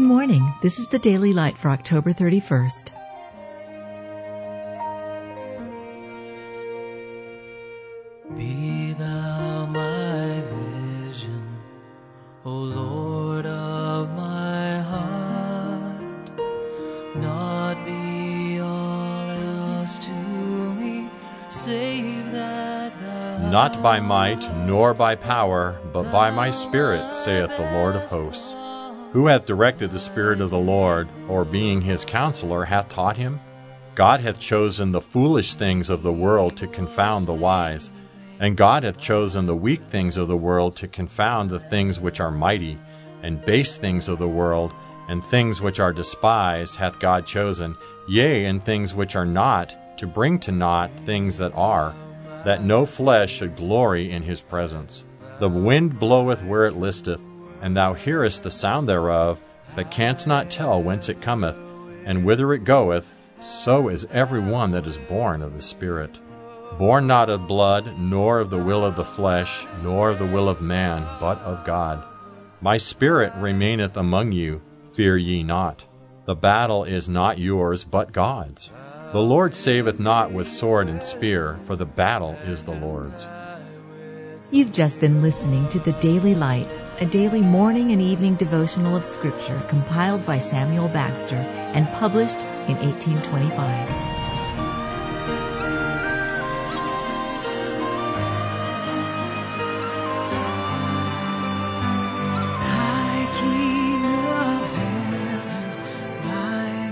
morning. This is the Daily Light for October 31st. Be thou my vision, O Lord of my heart. Not be all else to me, save that thou Not by might, nor by power, but by my Spirit, saith the Lord of hosts. Who hath directed the Spirit of the Lord, or being his counselor, hath taught him? God hath chosen the foolish things of the world to confound the wise, and God hath chosen the weak things of the world to confound the things which are mighty, and base things of the world, and things which are despised hath God chosen, yea, and things which are not, to bring to naught things that are, that no flesh should glory in his presence. The wind bloweth where it listeth, and thou hearest the sound thereof, but canst not tell whence it cometh, and whither it goeth, so is every one that is born of the Spirit. Born not of blood, nor of the will of the flesh, nor of the will of man, but of God. My spirit remaineth among you, fear ye not. The battle is not yours, but God's. The Lord saveth not with sword and spear, for the battle is the Lord's. You've just been listening to the Daily Light, a daily morning and evening devotional of Scripture compiled by Samuel Bagster and published in 1825. High King of heaven, my